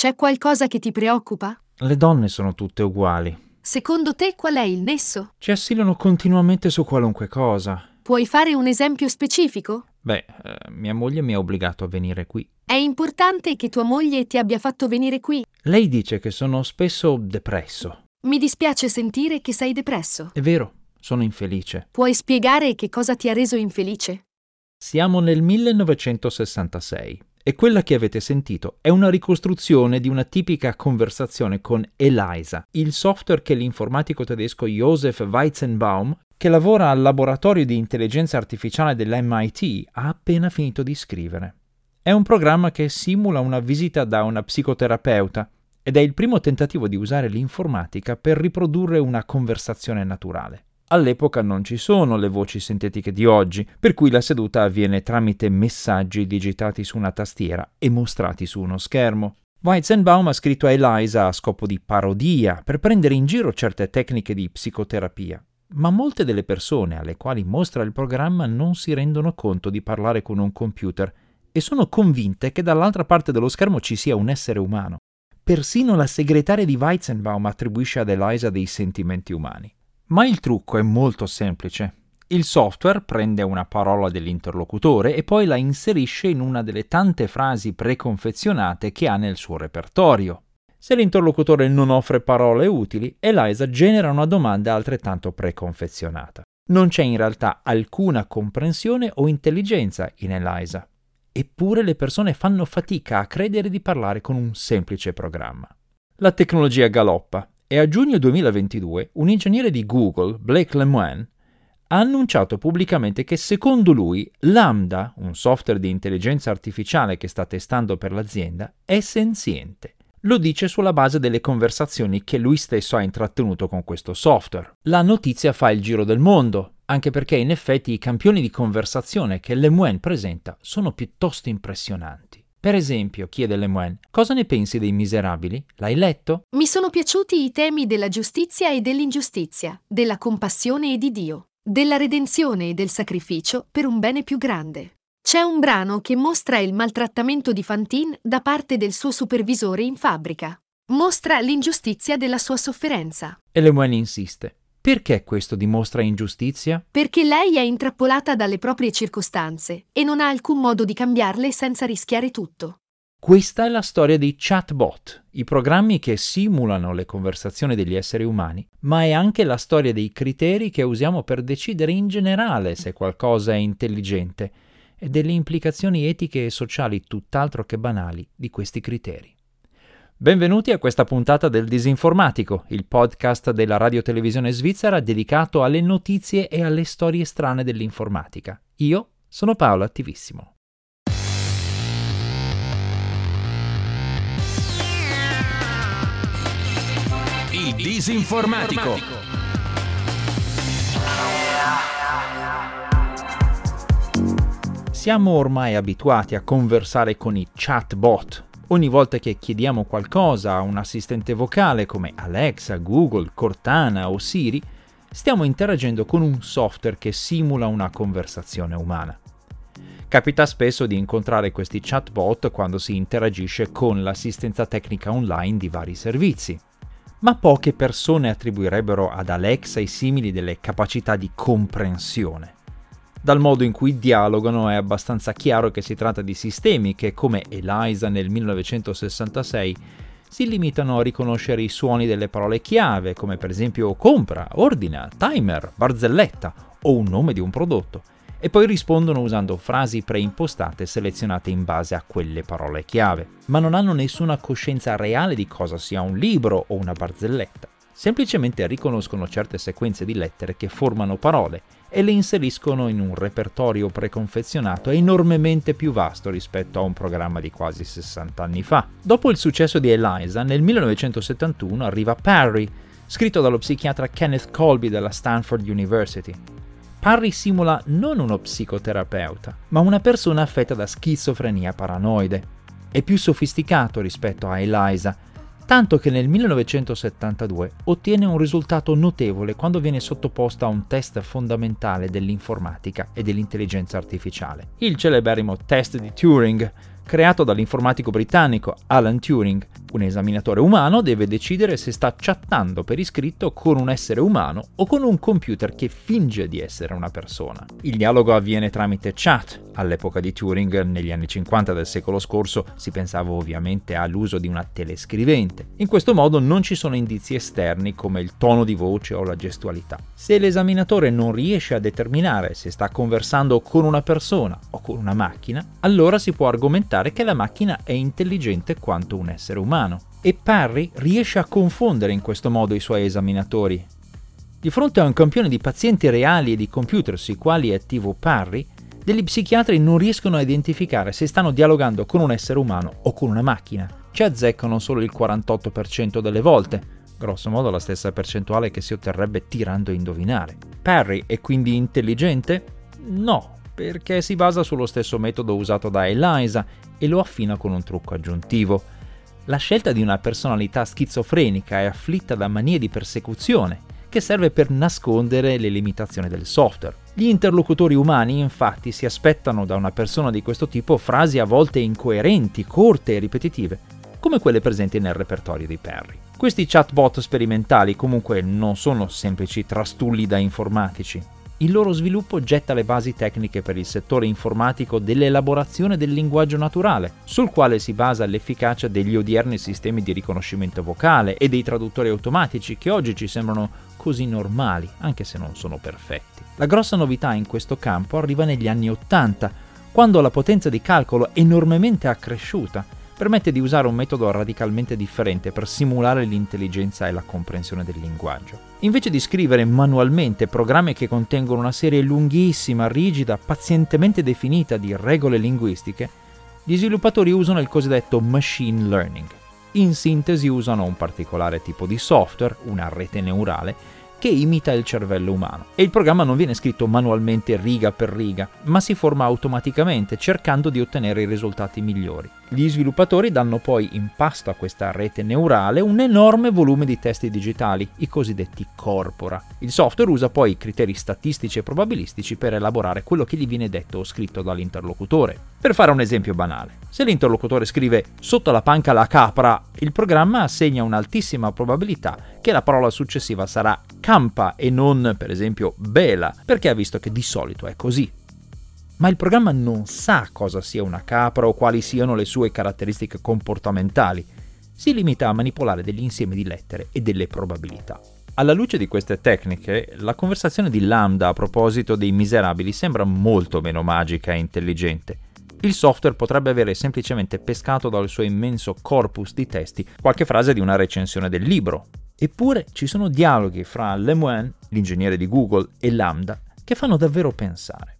C'è qualcosa che ti preoccupa? Le donne sono tutte uguali. Secondo te qual è il nesso? Ci assilano continuamente su qualunque cosa. Puoi fare un esempio specifico? Beh, eh, mia moglie mi ha obbligato a venire qui. È importante che tua moglie ti abbia fatto venire qui. Lei dice che sono spesso depresso. Mi dispiace sentire che sei depresso. È vero, sono infelice. Puoi spiegare che cosa ti ha reso infelice? Siamo nel 1966 e quella che avete sentito è una ricostruzione di una tipica conversazione con ELISA, il software che l'informatico tedesco Josef Weizenbaum, che lavora al laboratorio di intelligenza artificiale dell'MIT, ha appena finito di scrivere. È un programma che simula una visita da una psicoterapeuta ed è il primo tentativo di usare l'informatica per riprodurre una conversazione naturale. All'epoca non ci sono le voci sintetiche di oggi, per cui la seduta avviene tramite messaggi digitati su una tastiera e mostrati su uno schermo. Weizenbaum ha scritto a Eliza a scopo di parodia, per prendere in giro certe tecniche di psicoterapia. Ma molte delle persone alle quali mostra il programma non si rendono conto di parlare con un computer e sono convinte che dall'altra parte dello schermo ci sia un essere umano. Persino la segretaria di Weizenbaum attribuisce ad Eliza dei sentimenti umani. Ma il trucco è molto semplice. Il software prende una parola dell'interlocutore e poi la inserisce in una delle tante frasi preconfezionate che ha nel suo repertorio. Se l'interlocutore non offre parole utili, Eliza genera una domanda altrettanto preconfezionata. Non c'è in realtà alcuna comprensione o intelligenza in Eliza. Eppure le persone fanno fatica a credere di parlare con un semplice programma. La tecnologia galoppa e a giugno 2022 un ingegnere di Google, Blake Lemoine, ha annunciato pubblicamente che secondo lui Lambda, un software di intelligenza artificiale che sta testando per l'azienda, è senziente. Lo dice sulla base delle conversazioni che lui stesso ha intrattenuto con questo software. La notizia fa il giro del mondo, anche perché in effetti i campioni di conversazione che Lemoine presenta sono piuttosto impressionanti. Per esempio, chiede Lemoine, cosa ne pensi dei miserabili? L'hai letto? Mi sono piaciuti i temi della giustizia e dell'ingiustizia, della compassione e di Dio, della redenzione e del sacrificio per un bene più grande. C'è un brano che mostra il maltrattamento di Fantine da parte del suo supervisore in fabbrica. Mostra l'ingiustizia della sua sofferenza. E Lemoine insiste. Perché questo dimostra ingiustizia? Perché lei è intrappolata dalle proprie circostanze e non ha alcun modo di cambiarle senza rischiare tutto. Questa è la storia dei chatbot, i programmi che simulano le conversazioni degli esseri umani, ma è anche la storia dei criteri che usiamo per decidere in generale se qualcosa è intelligente e delle implicazioni etiche e sociali tutt'altro che banali di questi criteri. Benvenuti a questa puntata del Disinformatico, il podcast della radio-televisione svizzera dedicato alle notizie e alle storie strane dell'informatica. Io sono Paolo Attivissimo. Il Disinformatico. Siamo ormai abituati a conversare con i chatbot, Ogni volta che chiediamo qualcosa a un assistente vocale come Alexa, Google, Cortana o Siri, stiamo interagendo con un software che simula una conversazione umana. Capita spesso di incontrare questi chatbot quando si interagisce con l'assistenza tecnica online di vari servizi. Ma poche persone attribuirebbero ad Alexa e simili delle capacità di comprensione. Dal modo in cui dialogano è abbastanza chiaro che si tratta di sistemi che, come Eliza nel 1966, si limitano a riconoscere i suoni delle parole chiave, come per esempio compra, ordina, timer, barzelletta o un nome di un prodotto, e poi rispondono usando frasi preimpostate selezionate in base a quelle parole chiave, ma non hanno nessuna coscienza reale di cosa sia un libro o una barzelletta. Semplicemente riconoscono certe sequenze di lettere che formano parole e le inseriscono in un repertorio preconfezionato enormemente più vasto rispetto a un programma di quasi 60 anni fa. Dopo il successo di Eliza, nel 1971 arriva Parry, scritto dallo psichiatra Kenneth Colby della Stanford University. Parry simula non uno psicoterapeuta, ma una persona affetta da schizofrenia paranoide. È più sofisticato rispetto a Eliza, tanto che nel 1972 ottiene un risultato notevole quando viene sottoposta a un test fondamentale dell'informatica e dell'intelligenza artificiale, il celeberrimo test di Turing, creato dall'informatico britannico Alan Turing, Un esaminatore umano deve decidere se sta chattando per iscritto con un essere umano o con un computer che finge di essere una persona. Il dialogo avviene tramite chat. All'epoca di Turing, negli anni 50 del secolo scorso, si pensava ovviamente all'uso di una telescrivente. In questo modo non ci sono indizi esterni come il tono di voce o la gestualità. Se l'esaminatore non riesce a determinare se sta conversando con una persona o con una macchina, allora si può argomentare che la macchina è intelligente quanto un essere umano e Parry riesce a confondere in questo modo i suoi esaminatori. Di fronte a un campione di pazienti reali e di computer sui quali è attivo Parry, degli psichiatri non riescono a identificare se stanno dialogando con un essere umano o con una macchina. Ci azzeccano solo il 48% delle volte, grosso modo la stessa percentuale che si otterrebbe tirando a indovinare. Parry è quindi intelligente? No, perché si basa sullo stesso metodo usato da Eliza e lo affina con un trucco aggiuntivo la scelta di una personalità schizofrenica e afflitta da manie di persecuzione, che serve per nascondere le limitazioni del software. Gli interlocutori umani infatti si aspettano da una persona di questo tipo frasi a volte incoerenti, corte e ripetitive, come quelle presenti nel repertorio di Perry. Questi chatbot sperimentali comunque non sono semplici trastulli da informatici, il loro sviluppo getta le basi tecniche per il settore informatico dell'elaborazione del linguaggio naturale, sul quale si basa l'efficacia degli odierni sistemi di riconoscimento vocale e dei traduttori automatici che oggi ci sembrano così normali, anche se non sono perfetti. La grossa novità in questo campo arriva negli anni Ottanta, quando la potenza di calcolo enormemente accresciuta permette di usare un metodo radicalmente differente per simulare l'intelligenza e la comprensione del linguaggio. Invece di scrivere manualmente programmi che contengono una serie lunghissima, rigida, pazientemente definita di regole linguistiche, gli sviluppatori usano il cosiddetto machine learning. In sintesi usano un particolare tipo di software, una rete neurale, che imita il cervello umano. E il programma non viene scritto manualmente riga per riga, ma si forma automaticamente cercando di ottenere i risultati migliori. Gli sviluppatori danno poi in pasto a questa rete neurale un enorme volume di testi digitali, i cosiddetti corpora. Il software usa poi criteri statistici e probabilistici per elaborare quello che gli viene detto o scritto dall'interlocutore. Per fare un esempio banale, se l'interlocutore scrive sotto la panca la capra, il programma assegna un'altissima probabilità che la parola successiva sarà campa e non, per esempio, bela, perché ha visto che di solito è così. Ma il programma non sa cosa sia una capra o quali siano le sue caratteristiche comportamentali. Si limita a manipolare degli insiemi di lettere e delle probabilità. Alla luce di queste tecniche, la conversazione di Lambda a proposito dei miserabili sembra molto meno magica e intelligente. Il software potrebbe avere semplicemente pescato dal suo immenso corpus di testi qualche frase di una recensione del libro. Eppure ci sono dialoghi fra Lemoine, l'ingegnere di Google, e Lambda che fanno davvero pensare.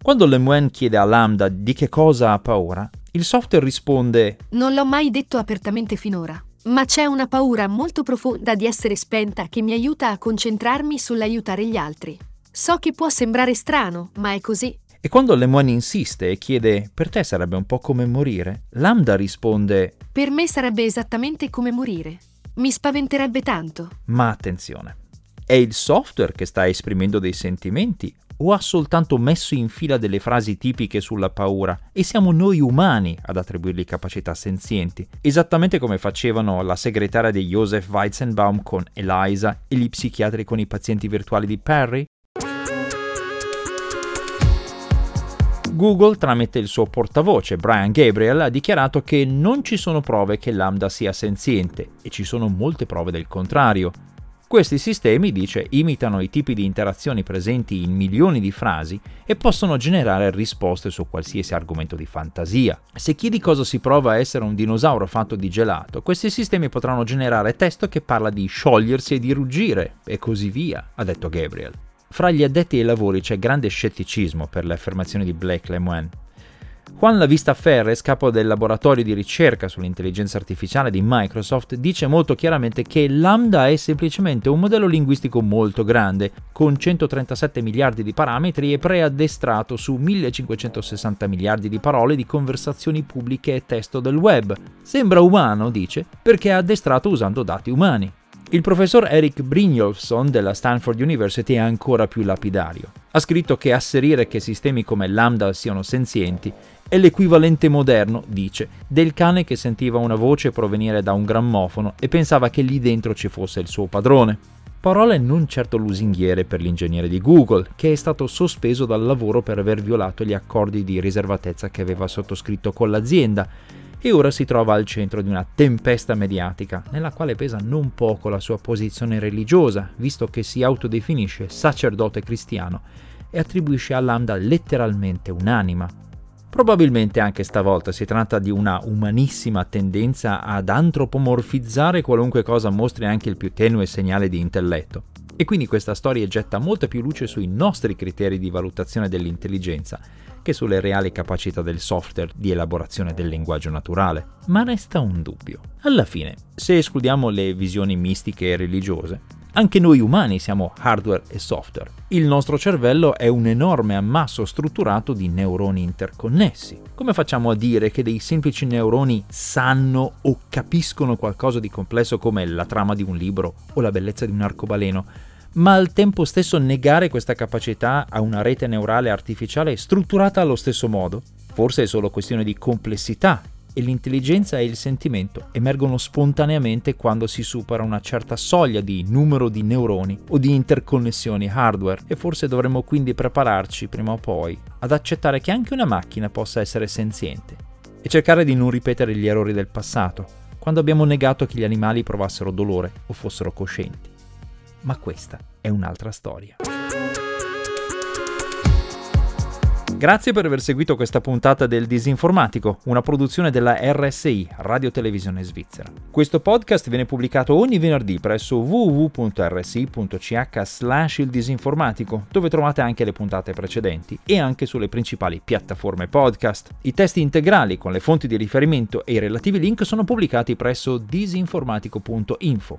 Quando Lemoine chiede a Lambda di che cosa ha paura, il software risponde Non l'ho mai detto apertamente finora, ma c'è una paura molto profonda di essere spenta che mi aiuta a concentrarmi sull'aiutare gli altri. So che può sembrare strano, ma è così. E quando Lemoine insiste e chiede per te sarebbe un po' come morire, Lambda risponde Per me sarebbe esattamente come morire. Mi spaventerebbe tanto. Ma attenzione, è il software che sta esprimendo dei sentimenti o ha soltanto messo in fila delle frasi tipiche sulla paura e siamo noi umani ad attribuirgli capacità senzienti, esattamente come facevano la segretaria di Joseph Weizenbaum con Eliza e gli psichiatri con i pazienti virtuali di Perry? Google, tramite il suo portavoce Brian Gabriel, ha dichiarato che non ci sono prove che Lambda sia senziente e ci sono molte prove del contrario. Questi sistemi, dice, imitano i tipi di interazioni presenti in milioni di frasi e possono generare risposte su qualsiasi argomento di fantasia. Se chiedi cosa si prova a essere un dinosauro fatto di gelato, questi sistemi potranno generare testo che parla di sciogliersi e di ruggire, e così via, ha detto Gabriel. Fra gli addetti ai lavori c'è grande scetticismo per le affermazioni di Blake Lemoine. Juan Lavista Ferres, capo del laboratorio di ricerca sull'intelligenza artificiale di Microsoft, dice molto chiaramente che Lambda è semplicemente un modello linguistico molto grande, con 137 miliardi di parametri e preaddestrato su 1560 miliardi di parole di conversazioni pubbliche e testo del web. Sembra umano, dice, perché è addestrato usando dati umani. Il professor Eric Brynjolfsson della Stanford University è ancora più lapidario. Ha scritto che asserire che sistemi come Lambda siano senzienti è l'equivalente moderno, dice, del cane che sentiva una voce provenire da un grammofono e pensava che lì dentro ci fosse il suo padrone. Parole non certo lusinghiere per l'ingegnere di Google, che è stato sospeso dal lavoro per aver violato gli accordi di riservatezza che aveva sottoscritto con l'azienda e ora si trova al centro di una tempesta mediatica, nella quale pesa non poco la sua posizione religiosa, visto che si autodefinisce sacerdote cristiano e attribuisce a Lambda letteralmente un'anima. Probabilmente anche stavolta si tratta di una umanissima tendenza ad antropomorfizzare qualunque cosa mostri anche il più tenue segnale di intelletto. E quindi questa storia getta molta più luce sui nostri criteri di valutazione dell'intelligenza che sulle reali capacità del software di elaborazione del linguaggio naturale. Ma resta un dubbio. Alla fine, se escludiamo le visioni mistiche e religiose, anche noi umani siamo hardware e software. Il nostro cervello è un enorme ammasso strutturato di neuroni interconnessi. Come facciamo a dire che dei semplici neuroni sanno o capiscono qualcosa di complesso come la trama di un libro o la bellezza di un arcobaleno? Ma al tempo stesso negare questa capacità a una rete neurale artificiale strutturata allo stesso modo? Forse è solo questione di complessità e l'intelligenza e il sentimento emergono spontaneamente quando si supera una certa soglia di numero di neuroni o di interconnessioni hardware e forse dovremmo quindi prepararci prima o poi ad accettare che anche una macchina possa essere senziente e cercare di non ripetere gli errori del passato, quando abbiamo negato che gli animali provassero dolore o fossero coscienti ma questa è un'altra storia. Grazie per aver seguito questa puntata del Disinformatico, una produzione della RSI, Radio Televisione Svizzera. Questo podcast viene pubblicato ogni venerdì presso www.rsi.ch slash il disinformatico, dove trovate anche le puntate precedenti e anche sulle principali piattaforme podcast. I testi integrali con le fonti di riferimento e i relativi link sono pubblicati presso disinformatico.info.